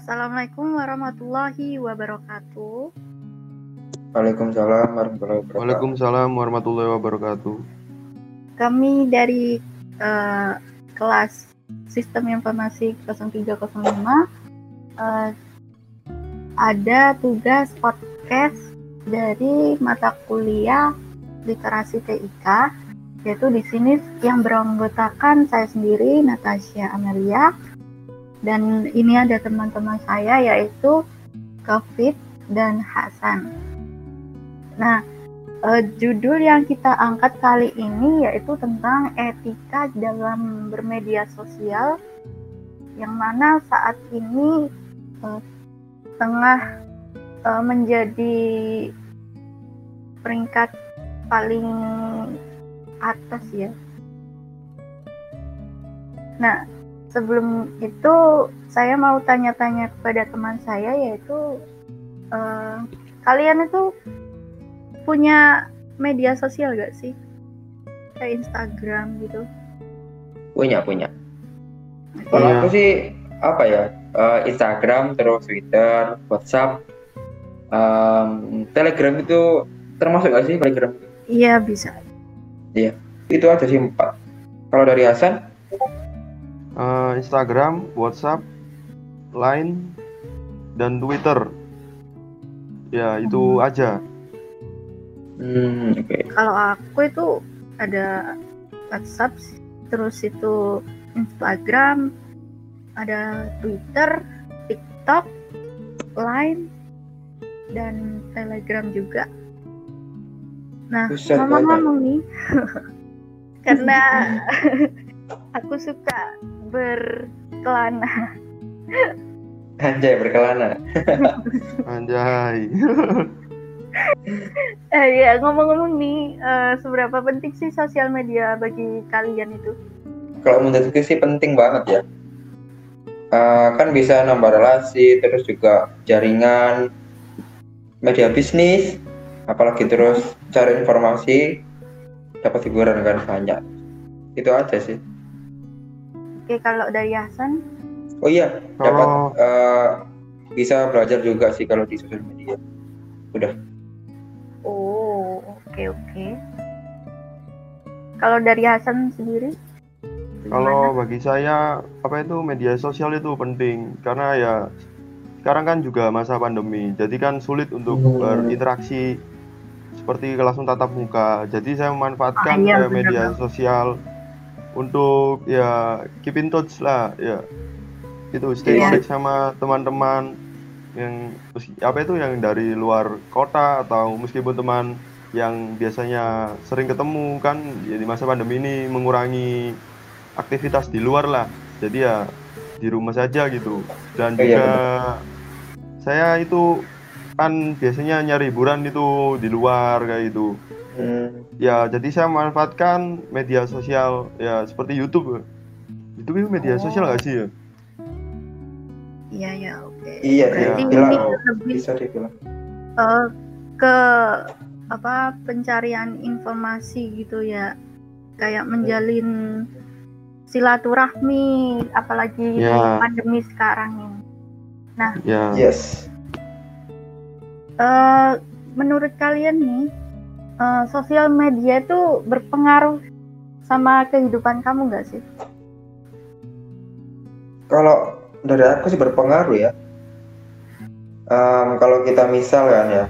Assalamualaikum warahmatullahi wabarakatuh. Waalaikumsalam warahmatullahi wabarakatuh. Waalaikumsalam warahmatullahi wabarakatuh. Kami dari uh, kelas Sistem Informasi 0305 uh, ada tugas podcast dari mata kuliah Literasi TIK yaitu di sini yang beranggotakan saya sendiri Natasha Amelia dan ini ada teman-teman saya yaitu Kafit dan Hasan. Nah, uh, judul yang kita angkat kali ini yaitu tentang etika dalam bermedia sosial yang mana saat ini uh, tengah uh, menjadi peringkat paling atas ya. Nah, sebelum itu saya mau tanya-tanya kepada teman saya yaitu uh, kalian itu punya media sosial gak sih? Kayak Instagram gitu? Punya, punya. Kalau aku sih apa ya? Uh, Instagram, terus Twitter, WhatsApp, um, Telegram itu termasuk gak sih Telegram? Iya bisa. Iya, itu aja sih empat. Kalau dari Hasan? Uh, Instagram, WhatsApp, Line, dan Twitter. Ya itu hmm. aja. Hmm, Okay. Kalau aku itu ada WhatsApp, terus itu Instagram, ada Twitter, TikTok, Line, dan Telegram juga. Nah, ngomong-ngomong nih, karena aku suka berkelana. Anjay, berkelana. Anjay. eh ya ngomong-ngomong nih uh, seberapa penting sih sosial media bagi kalian itu? Kalau menurutku sih penting banget ya. Uh, kan bisa nambah relasi, terus juga jaringan, media bisnis, apalagi terus cari informasi, dapat hiburan kan banyak. Itu aja sih. Oke, kalau dari Hasan? Oh iya, dapat uh, bisa belajar juga sih kalau di sosial media. Udah. Oh, oke okay, oke. Okay. Kalau dari Hasan sendiri? Kalau bagi saya apa itu media sosial itu penting karena ya sekarang kan juga masa pandemi, jadi kan sulit untuk hmm. berinteraksi seperti langsung tatap muka. Jadi saya memanfaatkan ah, iya, media benar. sosial untuk ya keep in touch lah ya. Itu stay yeah. sama teman-teman yang apa itu yang dari luar kota atau meskipun teman yang biasanya sering ketemu kan ya di masa pandemi ini mengurangi aktivitas di luar lah jadi ya di rumah saja gitu dan oh, iya, juga iya, saya itu kan biasanya nyari hiburan itu di luar kayak itu hmm. ya jadi saya manfaatkan media sosial ya seperti YouTube YouTube itu media oh. sosial gak sih ya Iya ya, oke. Okay. Iya, Berarti iya. ini lebih bisa dibilang. Uh, ke apa pencarian informasi gitu ya. Kayak menjalin silaturahmi apalagi yeah. pandemi sekarang ini. Nah, yeah. yes. Uh, menurut kalian nih uh, sosial media itu berpengaruh sama kehidupan kamu nggak sih? Kalau dari aku sih berpengaruh ya um, kalau kita misal kan ya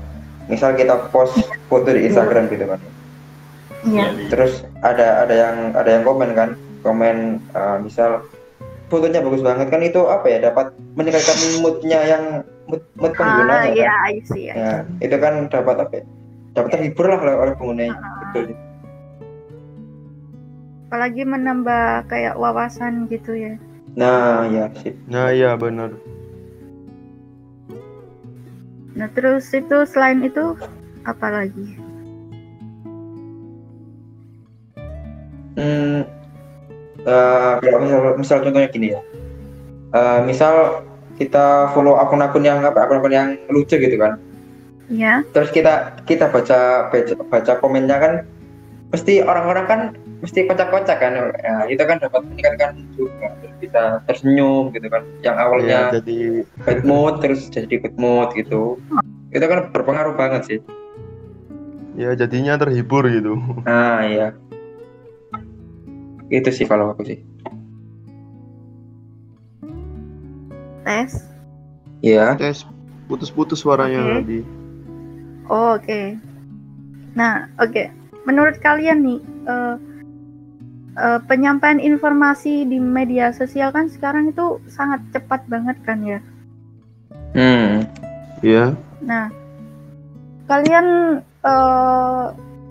misal kita post foto di Instagram gitu kan Iya. terus ada ada yang ada yang komen kan komen uh, misal fotonya bagus banget kan itu apa ya dapat meningkatkan moodnya yang mood, mood pengguna ah, kan? ya, I see, I ya, itu kan dapat apa ya? Dapat terhibur lah oleh, oleh penggunanya uh, betul apalagi menambah kayak wawasan gitu ya Nah, ya sip. Nah, iya benar. Nah, terus itu selain itu apa lagi? Hmm, uh, kalau misal, misal contohnya gini ya. Uh, misal kita follow akun-akun yang apa akun-akun yang lucu gitu kan. Iya. Terus kita kita baca baca, baca komennya kan pasti orang-orang kan mesti kocak-kocak kan. Ya, itu kan dapat meningkatkan juga. Terus bisa tersenyum gitu kan. Yang ya, awalnya jadi bad mood terus jadi good mood gitu. Itu kan berpengaruh banget sih. Ya jadinya terhibur gitu. Nah iya. Itu sih kalau aku sih. Tes. Ya tes putus-putus suaranya tadi Oh, oke. Nah, oke. Menurut kalian nih, eh, eh, penyampaian informasi di media sosial kan sekarang itu sangat cepat banget kan ya. hmm ya Nah, kalian eh,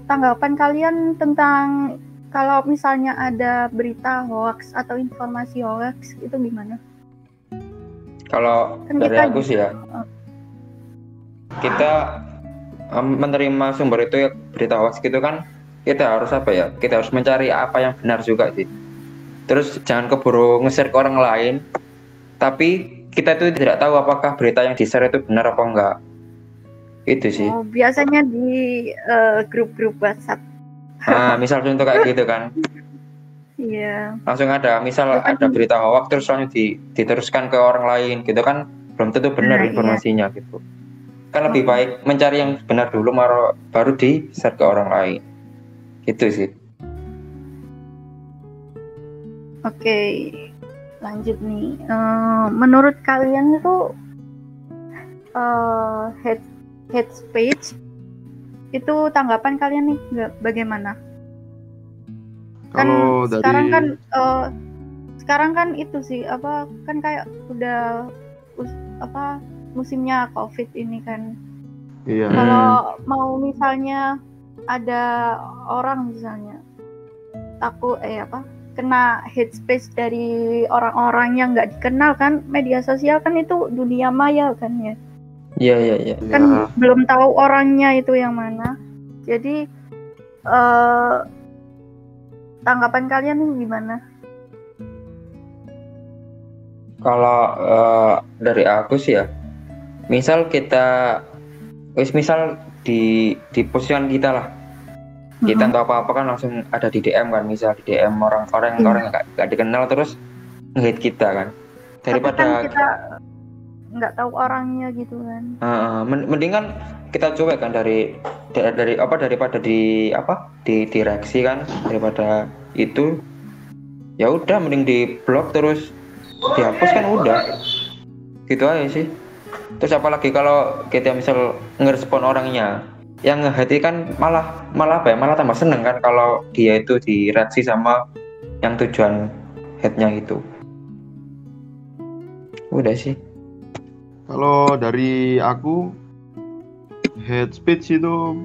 tanggapan kalian tentang kalau misalnya ada berita hoax atau informasi hoax itu gimana? kalau Kan dari kita aku sih ya kita menerima sumber itu ya berita hoax gitu kan kita harus apa ya kita harus mencari apa yang benar juga sih terus jangan keburu nge-share ke orang lain tapi kita itu tidak tahu apakah berita yang di-share itu benar apa enggak itu sih Oh, biasanya di eh, grup-grup WhatsApp. nah misal contoh kayak gitu kan Iya. langsung ada misal Ya kan? ada berita hoax terus langsung di- diteruskan ke orang lain gitu kan belum tentu benar Nah, iya. informasinya gitu kan lebih Oh. baik mencari yang benar dulu baru baru di share ke orang lain gitu sih Oke, lanjut nih. Eh, menurut kalian itu eh hate hate speech itu tanggapan kalian nih nggak bagaimana? Kan kalau dari sekarang kan eh, sekarang kan itu sih apa kan kayak udah us- apa musimnya COVID ini kan. iya. Hmm. Kalau mau misalnya ada orang misalnya takut eh apa kena hate speech dari orang-orang yang nggak dikenal kan media sosial kan itu dunia maya kan ya. Iya iya iya. Kan ya, belum tahu orangnya itu yang mana. Jadi eh tanggapan kalian nih gimana? Kalau eh, dari aku sih ya misal kita wis misal di di posisian kita lah. Kita Mhm. atau apa apa kan langsung ada di DM kan misal di DM orang orang Iya. orang yang nggak nggak dikenal terus nge-hate kita kan. Tapi daripada kan kita nggak tahu orangnya gitu kan. Men- mendingan kita coba kan dari da- dari apa daripada di apa di direksi kan daripada itu. Ya udah mending di blok terus dihapus kan udah. Gitu aja sih terus apalagi kalau kita misal ngerespon orangnya? Yang ngehati kan malah malah apa ya? Malah tambah seneng kan kalau dia itu direaksi sama yang tujuan headnya itu. Udah sih. Kalau dari aku hate speech itu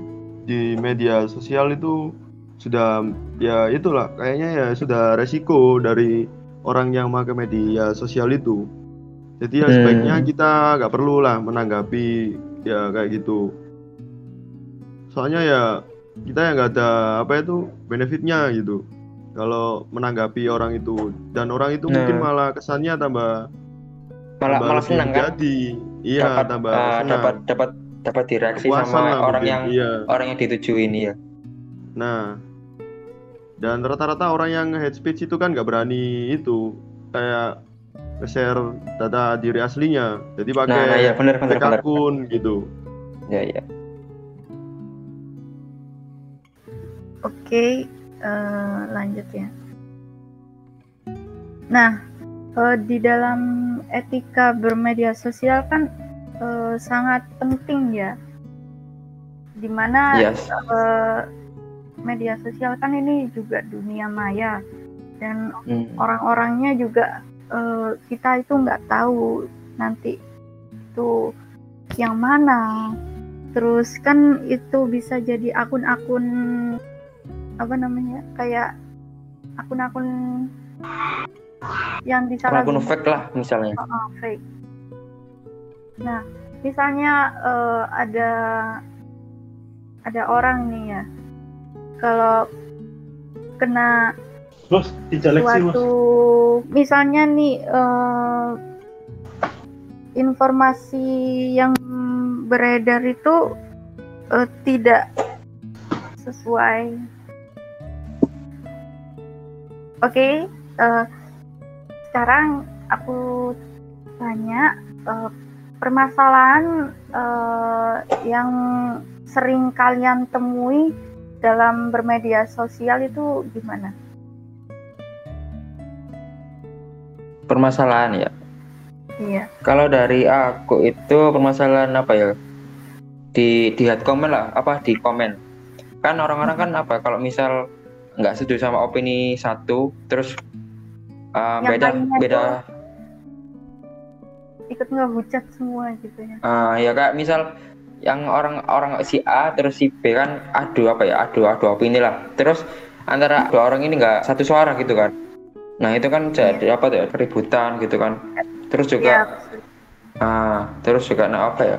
di media sosial itu sudah ya itulah kayaknya ya sudah resiko dari orang yang pakai media sosial itu. Jadi ya Hmm. sebaiknya kita nggak perlu lah menanggapi ya kayak gitu. Soalnya ya kita ya nggak ada apa itu benefitnya gitu. Kalau menanggapi orang itu dan orang itu mungkin Nah. malah kesannya tambah malah tambah malah seneng kan menjadi. Iya, dapat tambah eh, senang. dapat dapat dapat direaksi sama lah orang mungkin, yang iya. orang yang ditujuin ya Nah, dan rata-rata orang yang hate speech itu kan nggak berani itu kayak share data diri aslinya. Jadi pakai nah, nah ya benar fake benar akun gitu. ya ya Oke, eh, lanjut ya. Nah, eh, di dalam etika bermedia sosial kan eh, sangat penting ya, di mana yes eh, media sosial kan ini juga dunia maya dan Hmm. orang-orangnya juga eh, kita itu nggak tahu nanti itu yang mana. Terus kan itu bisa jadi akun-akun apa namanya kayak akun-akun yang disalah akun fake lah misalnya Oh, fake. Nah, misalnya eh, ada ada orang nih ya, kalau kena Sih, Bos. suatu, misalnya nih eh, informasi yang beredar itu eh, tidak sesuai Oke, eh, sekarang aku tanya eh, permasalahan eh, yang sering kalian temui dalam bermedia sosial itu gimana? Permasalahan ya. Iya. Kalau dari aku itu permasalahan apa ya? Di di head comment lah, apa di komen. Kan orang-orang kan apa kalau misal nggak setuju sama opini satu, terus uh, Yang beda beda Ikut ngehujat semua gitu ya. Ah, ya kayak misal yang orang-orang si A terus si B kan adu apa ya adu adu opini lah terus antara dua orang ini nggak satu suara gitu kan nah itu kan jadi apa tuh ya, keributan gitu kan. Terus juga ah terus juga nah apa ya?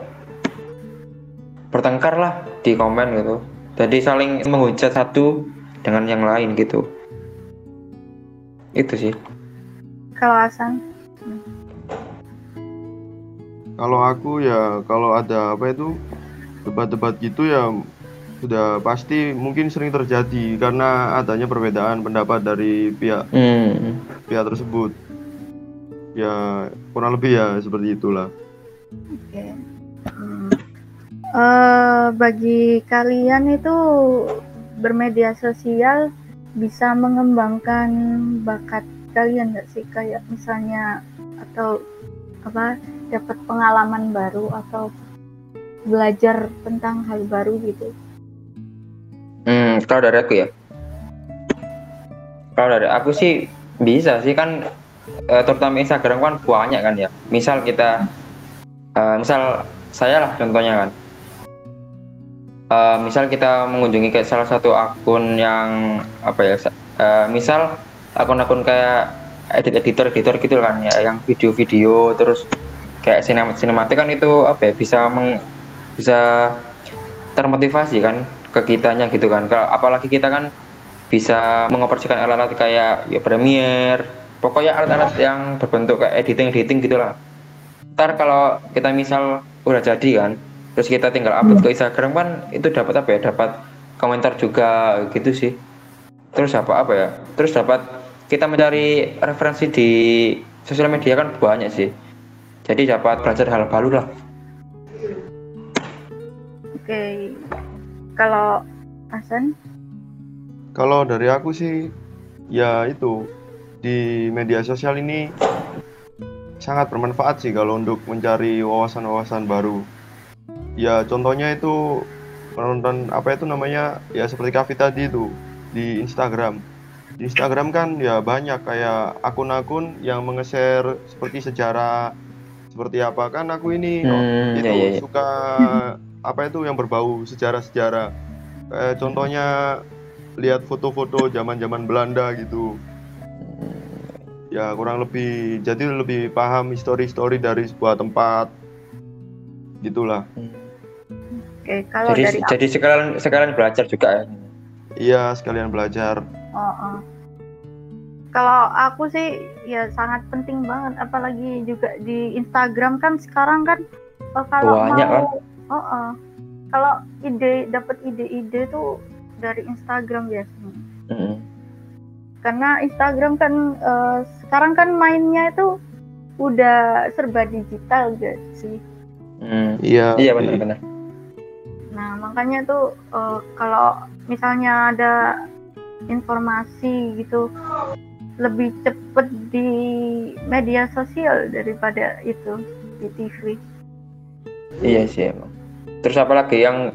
Bertengkar lah di komen gitu. Jadi saling menghujat satu dengan yang lain gitu. Itu sih. Kalau Hasan, Kalau aku ya kalau ada apa itu debat-debat gitu ya sudah pasti mungkin sering terjadi karena adanya perbedaan pendapat dari pihak hmm. pihak tersebut. Ya kurang lebih ya seperti itulah. oke. Hmm. Eh, bagi kalian itu bermedia sosial bisa mengembangkan bakat kalian nggak sih kayak misalnya atau apa dapat pengalaman baru atau belajar tentang hal baru gitu kalau dari aku ya. Kalau dari aku sih bisa sih kan eh, terutama Instagram kan banyak kan ya. Misal kita eh, misal saya lah contohnya kan. Eh, misal kita mengunjungi kayak salah satu akun yang apa ya? eh, misal akun-akun kayak edit editor editor gitu kan ya yang video-video terus kayak sinema sinematik kan itu apa ya bisa meng, bisa termotivasi kan ke kitanya gitu kan. Kalau apalagi kita kan bisa mengoperasikan alat-alat kayak ya Premiere pokoknya alat-alat yang berbentuk kayak editing editing gitulah. Ntar kalau kita misal udah jadi kan terus kita tinggal upload ke Instagram kan itu dapat apa ya? Dapat komentar juga gitu sih. Terus apa apa ya? Terus dapat kita mencari referensi di sosial media kan banyak sih. Jadi dapat belajar hal baru lah. Oke kalau Hasan Kalau dari aku sih ya itu di media sosial ini sangat bermanfaat sih kalau untuk mencari wawasan-wawasan baru. Ya contohnya itu menonton apa itu namanya ya seperti Kavi tadi itu di Instagram. Di Instagram kan ya banyak kayak akun-akun yang menge-share seperti sejarah seperti apa kan aku ini oh, Hmm, itu ya, ya, ya. suka apa itu yang berbau sejarah-sejarah. Kayak contohnya lihat foto-foto zaman-zaman Belanda gitu. Ya kurang lebih jadi lebih paham histori-histori dari sebuah tempat. Gitulah. oke kalau jadi dari jadi sekalian sekalian belajar juga ya Iya, sekalian belajar. Oh, oh. Kalau aku sih ya sangat penting banget apalagi juga di Instagram kan sekarang kan oh, kalau Banyak, kan? Oh, oh. kalau ide dapat ide-ide tuh dari Instagram biasanya. Mm. Karena Instagram kan eh, sekarang kan mainnya itu udah serba digital gak sih? Mm. Iya. iya benar-benar Nah, makanya tuh eh, kalau misalnya ada informasi gitu lebih cepet di media sosial daripada itu di TV. iya sih emang terus apalagi yang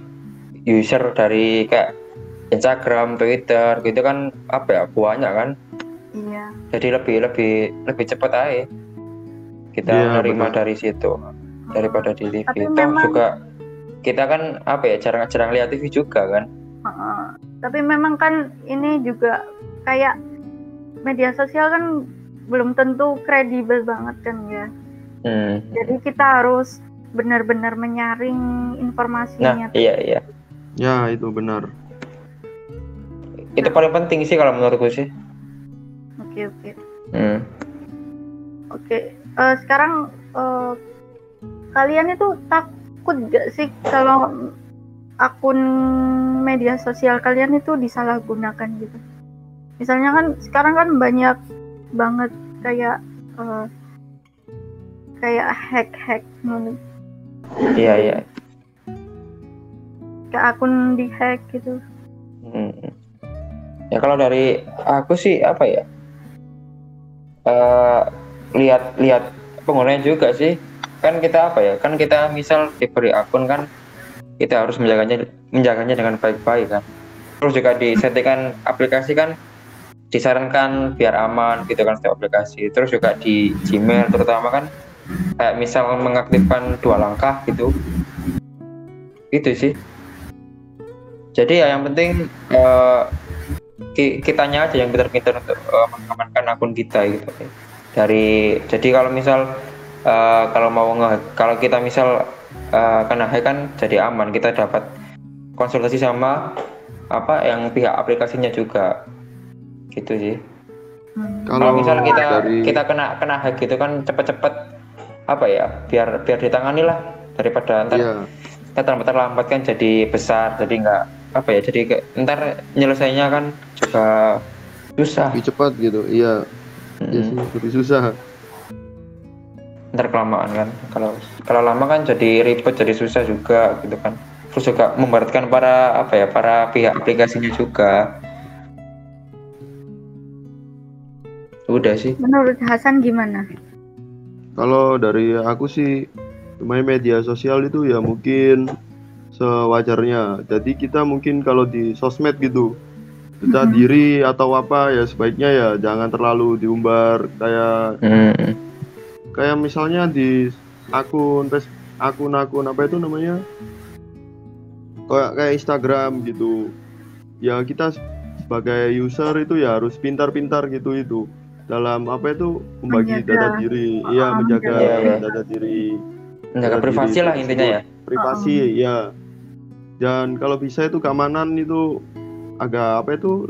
user dari kayak Instagram Twitter gitu kan apa ya banyak kan Iya. jadi lebih lebih lebih cepat aja kita Iya, menerima benar. dari situ daripada di TV Tapi memang- juga kita kan apa ya jarang-jarang lihat TV juga kan Heeh. Tapi memang kan ini juga kayak media sosial kan belum tentu kredibel banget kan ya. hmm. Jadi kita harus benar-benar menyaring nah informasinya. iya iya Ya, itu benar. itu paling penting sih kalau menurutku sih Oke oke. hmm. Oke, eh, sekarang eh, kalian itu takut gak sih kalau akun media sosial kalian itu disalahgunakan gitu? misalnya kan sekarang kan banyak banget kayak eh, kayak hack-hack. Iya iya. kayak akun di hack gitu Hmm. Ya kalau dari aku sih apa ya? Eh lihat lihat penggunanya juga sih. Kan kita apa ya? Kan kita misal diberi akun kan kita harus menjaganya menjaganya dengan baik-baik kan. Terus juga di settingan aplikasi kan disarankan biar aman gitu kan setiap aplikasi. Terus juga di Gmail terutama kan kayak misal mengaktifkan dua langkah gitu. Itu sih. Jadi ya yang penting eh, ki- kitanya aja yang pintar-pintar untuk eh, mengamankan akun kita gitu. Dari jadi kalau misal eh, kalau mau nge kalau kita misal eh, kena hack kan jadi aman kita dapat konsultasi sama apa yang pihak aplikasinya juga gitu sih. Hmm. Kalau misal kita dari kita kena kena hack gitu kan cepet-cepet apa ya biar biar ditangani lah daripada ntar kita terlambat terlambat kan jadi besar jadi nggak apa ya jadi ke- ntar nyelesainya kan juga susah. Lebih cepat gitu iya. Iya sih Mm, lebih susah. Ntar kelamaan kan kalau kalau lama kan jadi ribet jadi susah juga gitu kan. Terus juga memberatkan para apa ya para pihak aplikasinya juga. Udah sih. Menurut Hasan gimana Kalau dari aku sih main media sosial itu ya mungkin sewajarnya. Jadi kita mungkin kalau di sosmed gitu kita Mhm. diri atau apa ya sebaiknya ya jangan terlalu diumbar. Kayak Hmm, kayak misalnya di akun akun-akun apa itu namanya? Kayak kayak Instagram gitu. Ya kita sebagai user itu ya harus pintar-pintar gitu itu dalam apa itu membagi Menjaga. data diri. Iya Ah, menjaga menjaga. Iya, iya. data diri. Menjaga data privasi diri lah intinya ya. Privasi ya dan kalau bisa itu keamanan itu agak apa itu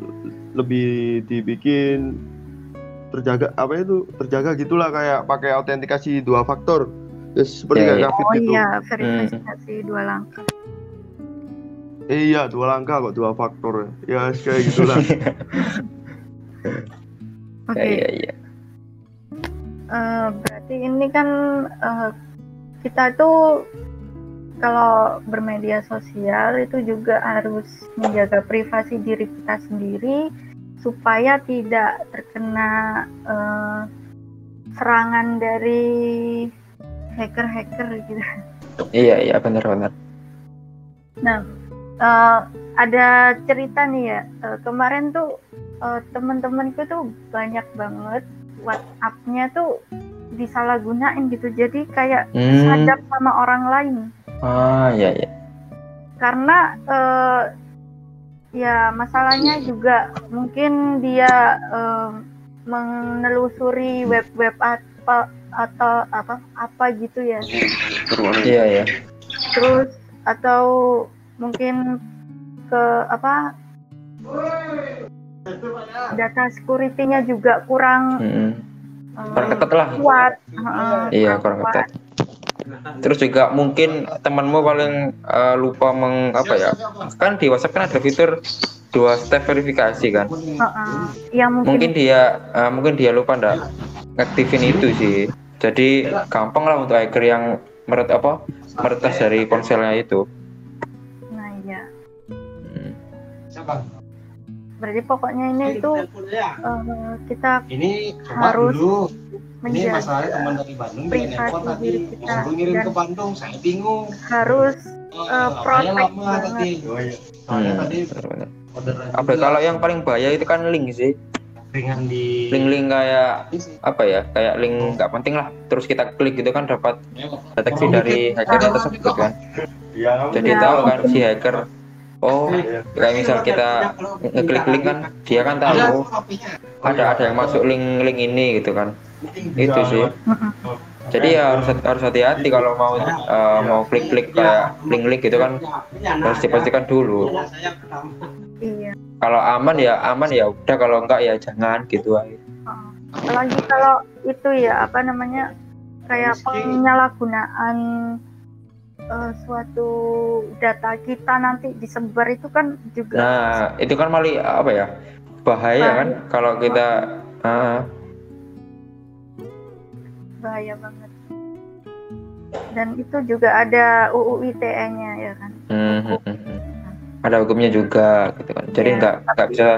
lebih dibikin terjaga apa itu terjaga gitulah kayak pakai autentikasi dua faktor. Ya, seperti Ya, kayak ya. David oh gitu. iya verifikasi dua langkah. Eh, iya dua langkah kok dua faktor. Ya kayak gitulah oke ya iya iya Eh, berarti ini kan eh, kita tuh kalau bermedia sosial itu juga harus menjaga privasi diri kita sendiri supaya tidak terkena eh, serangan dari hacker-hacker gitu. iya iya benar benar Nah, eh, ada cerita nih ya. eh, kemarin tuh eh, temen-temenku tuh banyak banget WhatsApp-nya tuh disalahgunain gitu. Jadi kayak hmm. sadap sama orang lain. ah iya iya Karena eh, ya masalahnya juga mungkin dia eh, menelusuri web-web apa atau apa apa gitu ya. iya iya terus atau mungkin ke apa data security-nya juga kurang Hmm. kurang ketat lah. kuat. Heeh, iya kurang ketat. terus juga mungkin temanmu paling eh, lupa meng apa ya kan di WhatsApp kan ada fitur dua step verifikasi kan? Heeh. ya mungkin, mungkin dia eh, mungkin dia lupa ndak ngaktifin itu sih. Jadi gampang lah untuk hacker yang meret apa meretas dari ponselnya itu. Nah iya. Hmm. Berarti pokoknya ini tuh eh, kita ini coba harus dulu. Ini masalahnya teman dari Bandung privasi nelpon tadi. kita. Ngirim dan- ke Bandung saya bingung. Harus Eh, Eh, makanya protect lama banget. tadi soalnya Hmm, tadi benar-benar. orderan Apa juga kalau yang paling bahaya itu kan link sih. Ringan di link-link kayak apa ya? Kayak link nggak penting lah. Terus kita klik gitu kan dapat deteksi dari hacker tersebut kan. Jadi Ya. tahu kan si hacker oh kayak misal kita ngeklik link kan dia kan tahu ada ada yang masuk link link ini gitu kan. Itu sih. jadi ya harus harus hati-hati kalau mau eh, mau klik-klik kayak link-link gitu kan harus dipastikan dulu. Iya. Kalau aman ya aman ya udah kalau enggak ya jangan gitu aja. Apalagi kalau itu ya apa namanya kayak penyalahgunaan eh, suatu data kita nanti disebar itu kan juga nah itu kan malah apa ya bahaya kan kalau kita ah, bahaya banget. Dan itu juga ada UU ITE-nya ya kan? Hmm, hmm, hmm, hmm. ada hukumnya juga gitu kan. Jadi Iya. nggak nggak bisa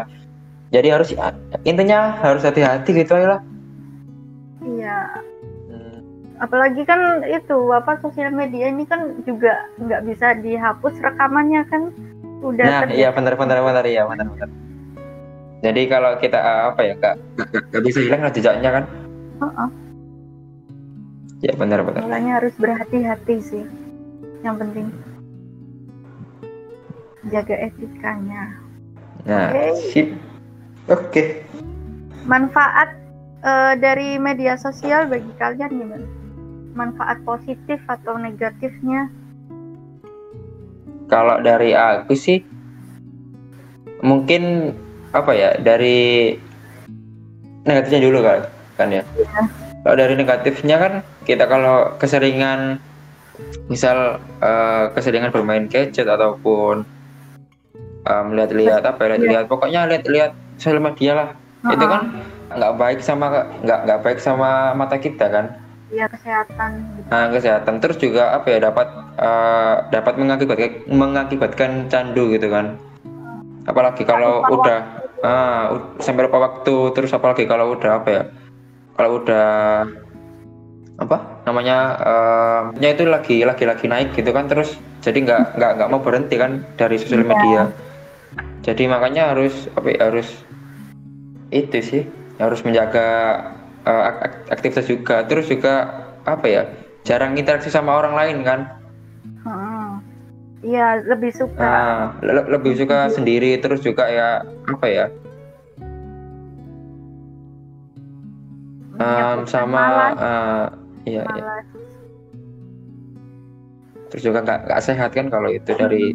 jadi harus intinya harus hati-hati gitu lah apalagi kan itu apa sosial media ini kan juga nggak bisa dihapus rekamannya kan. Udah nah terjadi. iya benar benar benar iya benar benar jadi kalau kita apa ya nggak nggak- bisa hilang jejaknya kan? Heeh. ya benar benar makanya harus berhati-hati sih yang penting. Jaga etikanya. Nah Oke. sip. Oke. Manfaat eh, dari media sosial bagi kalian gimana manfaat positif atau negatifnya? Kalau dari aku sih mungkin apa ya dari negatifnya dulu kan kan ya. Kalau dari negatifnya kan kita kalau keseringan misal eh, keseringan bermain gadget ataupun eh, melihat-lihat apa ya, lihat-lihat pokoknya lihat-lihat sosial media lah. Itu kan nggak baik sama nggak nggak baik sama mata kita kan ya kesehatan gitu. Nah, kesehatan terus juga apa ya dapat eh, dapat mengakibatkan mengakibatkan candu gitu kan. Apalagi kalau Lupa udah ah, sampai lupa waktu terus apalagi kalau udah apa ya? Kalau udah apa namanya nya itu lagi lagi lagi naik gitu kan terus jadi nggak nggak nggak mau berhenti kan dari sosial Iya. media. Jadi makanya harus apa ya, harus itu sih harus menjaga ak- aktivitas juga. Terus juga apa ya jarang interaksi sama orang lain kan? Heeh. Iya lebih suka. Nah, le- lebih suka sendiri terus juga ya apa ya? Menyebabkan sama eh, iya iya. Terus juga nggak nggak sehat kan kalau itu dari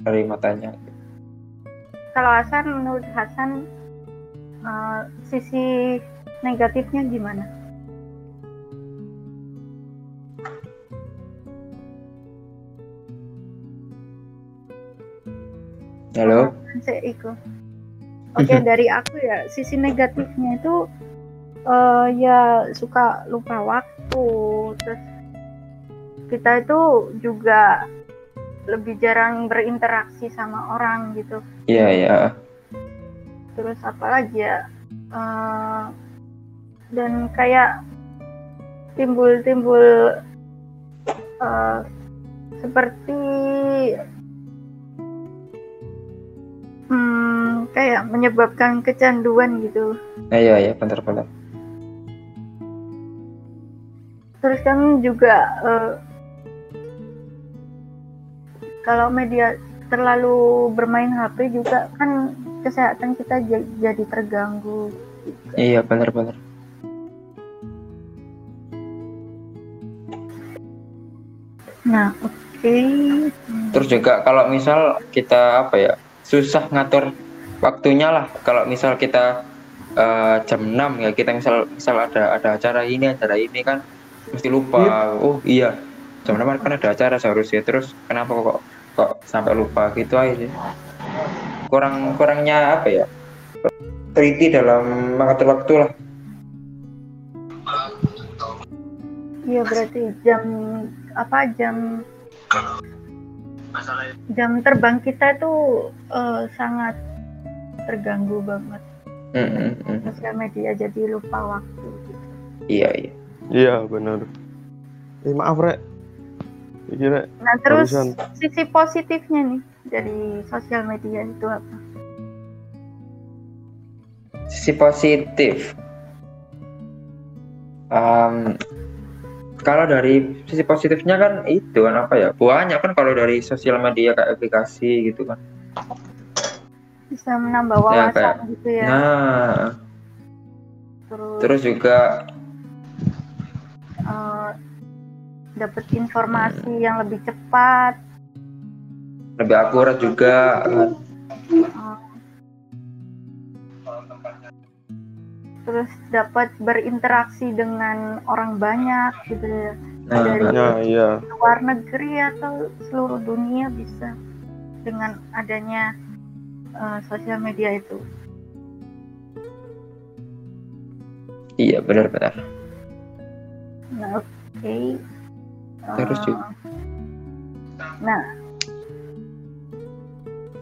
dari matanya. Kalau Hasan menurut Hasan eh, sisi negatifnya gimana? halo Saya Iko. Oke dari aku ya sisi negatifnya itu eh, ya suka lupa waktu terus kita itu juga lebih jarang berinteraksi sama orang gitu iya iya terus apa lagi ya Eh, dan kayak timbul-timbul eh, seperti hmm, kayak menyebabkan kecanduan gitu. Nah, iya iya benar-benar terus kan juga eh, kalau media terlalu bermain HP juga kan kesehatan kita ja- jadi terganggu iya benar-benar nah oke. Hmm. terus juga kalau misal kita apa ya susah ngatur waktunya lah. Kalau misal kita eh, jam 6 ya kita misal misal ada ada acara ini acara ini kan mesti lupa. Oh iya. Jam 6 kan ada acara seharusnya. Terus kenapa kok kok sampai lupa gitu aja? Kurang kurangnya apa ya teliti dalam mengatur waktu lah. Iya berarti jam apa jam jam terbang kita itu eh, sangat terganggu banget Mm, mm, mm. sosial media jadi lupa waktu gitu. iya iya Iya benar. Eh maaf rek. Nah terus Barusan. sisi positifnya nih dari sosial media itu apa? sisi positif Em, kalau dari sisi positifnya kan itu kan apa ya banyak kan kalau dari sosial media kayak aplikasi gitu kan Bisa menambah Ya, wawasan kayak- gitu ya. nah terus terus juga eh, dapat informasi yang lebih cepat. lebih akurat juga kan. Terus dapat berinteraksi dengan orang banyak gitu ya. nah, Dari Nah iya. luar negeri atau seluruh dunia bisa dengan adanya eh, sosial media itu. iya benar-benar Nah, oke. Terus Eh, juga. Nah,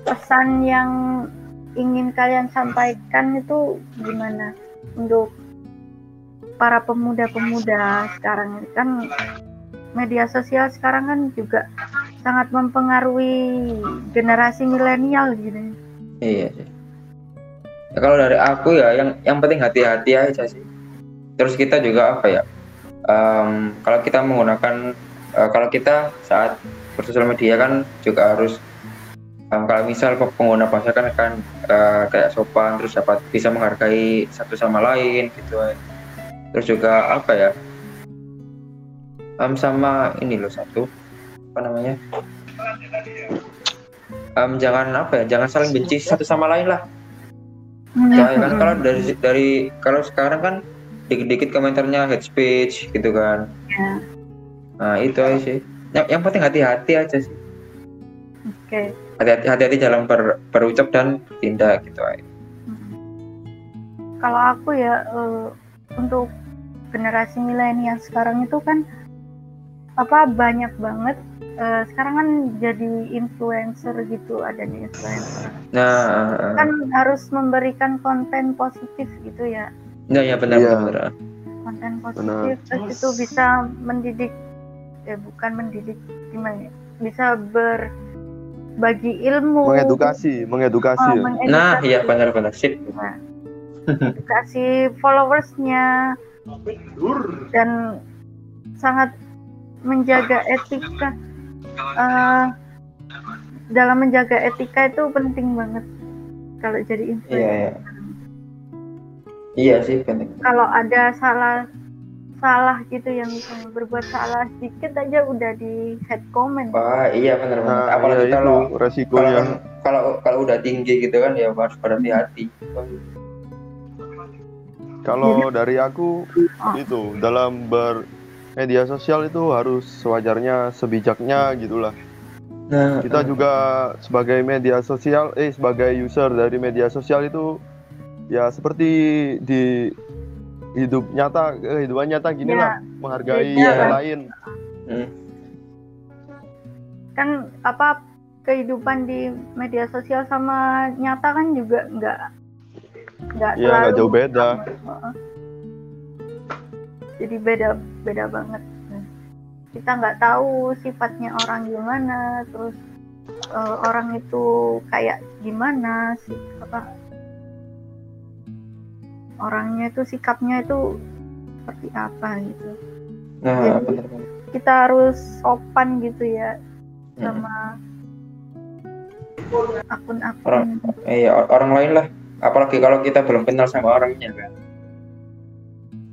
pesan yang ingin kalian sampaikan itu gimana untuk para pemuda-pemuda sekarang kan media sosial sekarang kan juga sangat mempengaruhi generasi milenial gitu. iya. Ya, kalau dari aku ya yang yang penting hati-hati aja sih. Terus kita juga apa ya em, kalau kita menggunakan eh, kalau kita saat bersosial media kan juga harus em, kalau misal pe- pengguna bahasa kan akan eh, kayak sopan terus dapat bisa menghargai satu sama lain gitu terus juga apa ya Em, sama ini loh satu apa namanya Em, jangan apa ya jangan saling benci satu sama lain lah Soalnya kan kalau dari dari kalau sekarang kan dikit-dikit komentarnya hate speech gitu kan. Ya. Nah itu aja sih. Yang, yang penting hati-hati aja sih. Oke. Hati-hati hati-hati dalam ber, berucap dan bertindak gitu aja. Kalau aku ya eh, untuk generasi milenial sekarang itu kan apa banyak banget eh, sekarang kan jadi influencer gitu adanya influencer Nah, uh, kan harus memberikan konten positif gitu ya nah ya benar Iya. benar. konten positif terus itu bisa mendidik eh bukan mendidik gimana ya bisa berbagi ilmu mengedukasi mengedukasi Oh, ya. mengedukasi. Nah, iya benar benar sip. Nah, edukasi followersnya dan sangat menjaga etika Eh, dalam menjaga etika itu penting banget kalau jadi Iya, influencer iya. Iya sih penting. kalau ada salah salah gitu yang misalnya berbuat salah sedikit aja udah di head comment Wah, iya benar benar. Nah, Apalagi iya kalau itu resikonya. kalau kalau kalau udah tinggi gitu kan ya harus berhati-hati. Kalau dari aku Oh. itu dalam bermedia sosial itu harus sewajarnya sebijaknya gitulah. Nah, Kita juga sebagai media sosial eh sebagai user dari media sosial itu ya seperti di hidup nyata kehidupan nyata gini Ya, lah menghargai orang kan? lain. hmm. kan apa kehidupan di media sosial sama nyata kan juga nggak nggak nggak selalu jauh beda. sama. Jadi beda beda banget kita nggak tahu sifatnya orang gimana terus eh, orang itu kayak gimana sih apa orangnya itu sikapnya itu seperti apa gitu Nah, Jadi- benar benar. kita harus sopan gitu ya Hmm. sama akun-akun Orang- Iya, or- orang lain lah. Apalagi kalau kita belum kenal sama orangnya kan.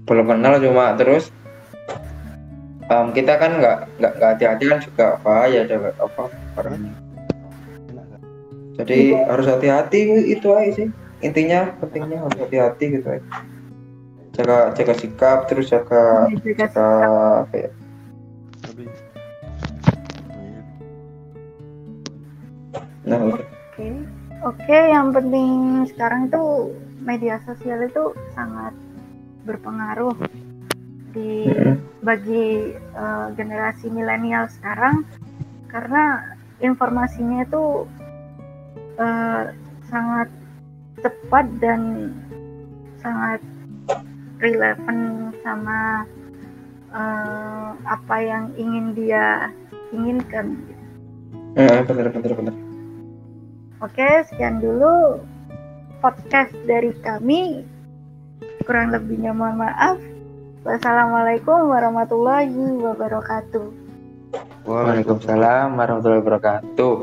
Belum kenal cuma terus em, kita kan nggak nggak nggak hati-hati kan juga bahaya ada apa orangnya. Jadi harus hati-hati itu aja sih. Intinya pentingnya harus hati-hati gitu aja. Jaga jaga sikap terus jaga Jaga jaga apa ya, Tapi Nah. Oke, oke. Yang penting sekarang itu media sosial itu sangat berpengaruh di bagi eh, generasi milenial sekarang karena informasinya itu eh, sangat cepat dan sangat relevan sama eh, apa yang ingin dia inginkan. Eh, bener bener bener. Oke, sekian dulu podcast dari kami. Kurang lebihnya mohon maaf. Wassalamualaikum warahmatullahi wabarakatuh. Waalaikumsalam warahmatullahi wabarakatuh.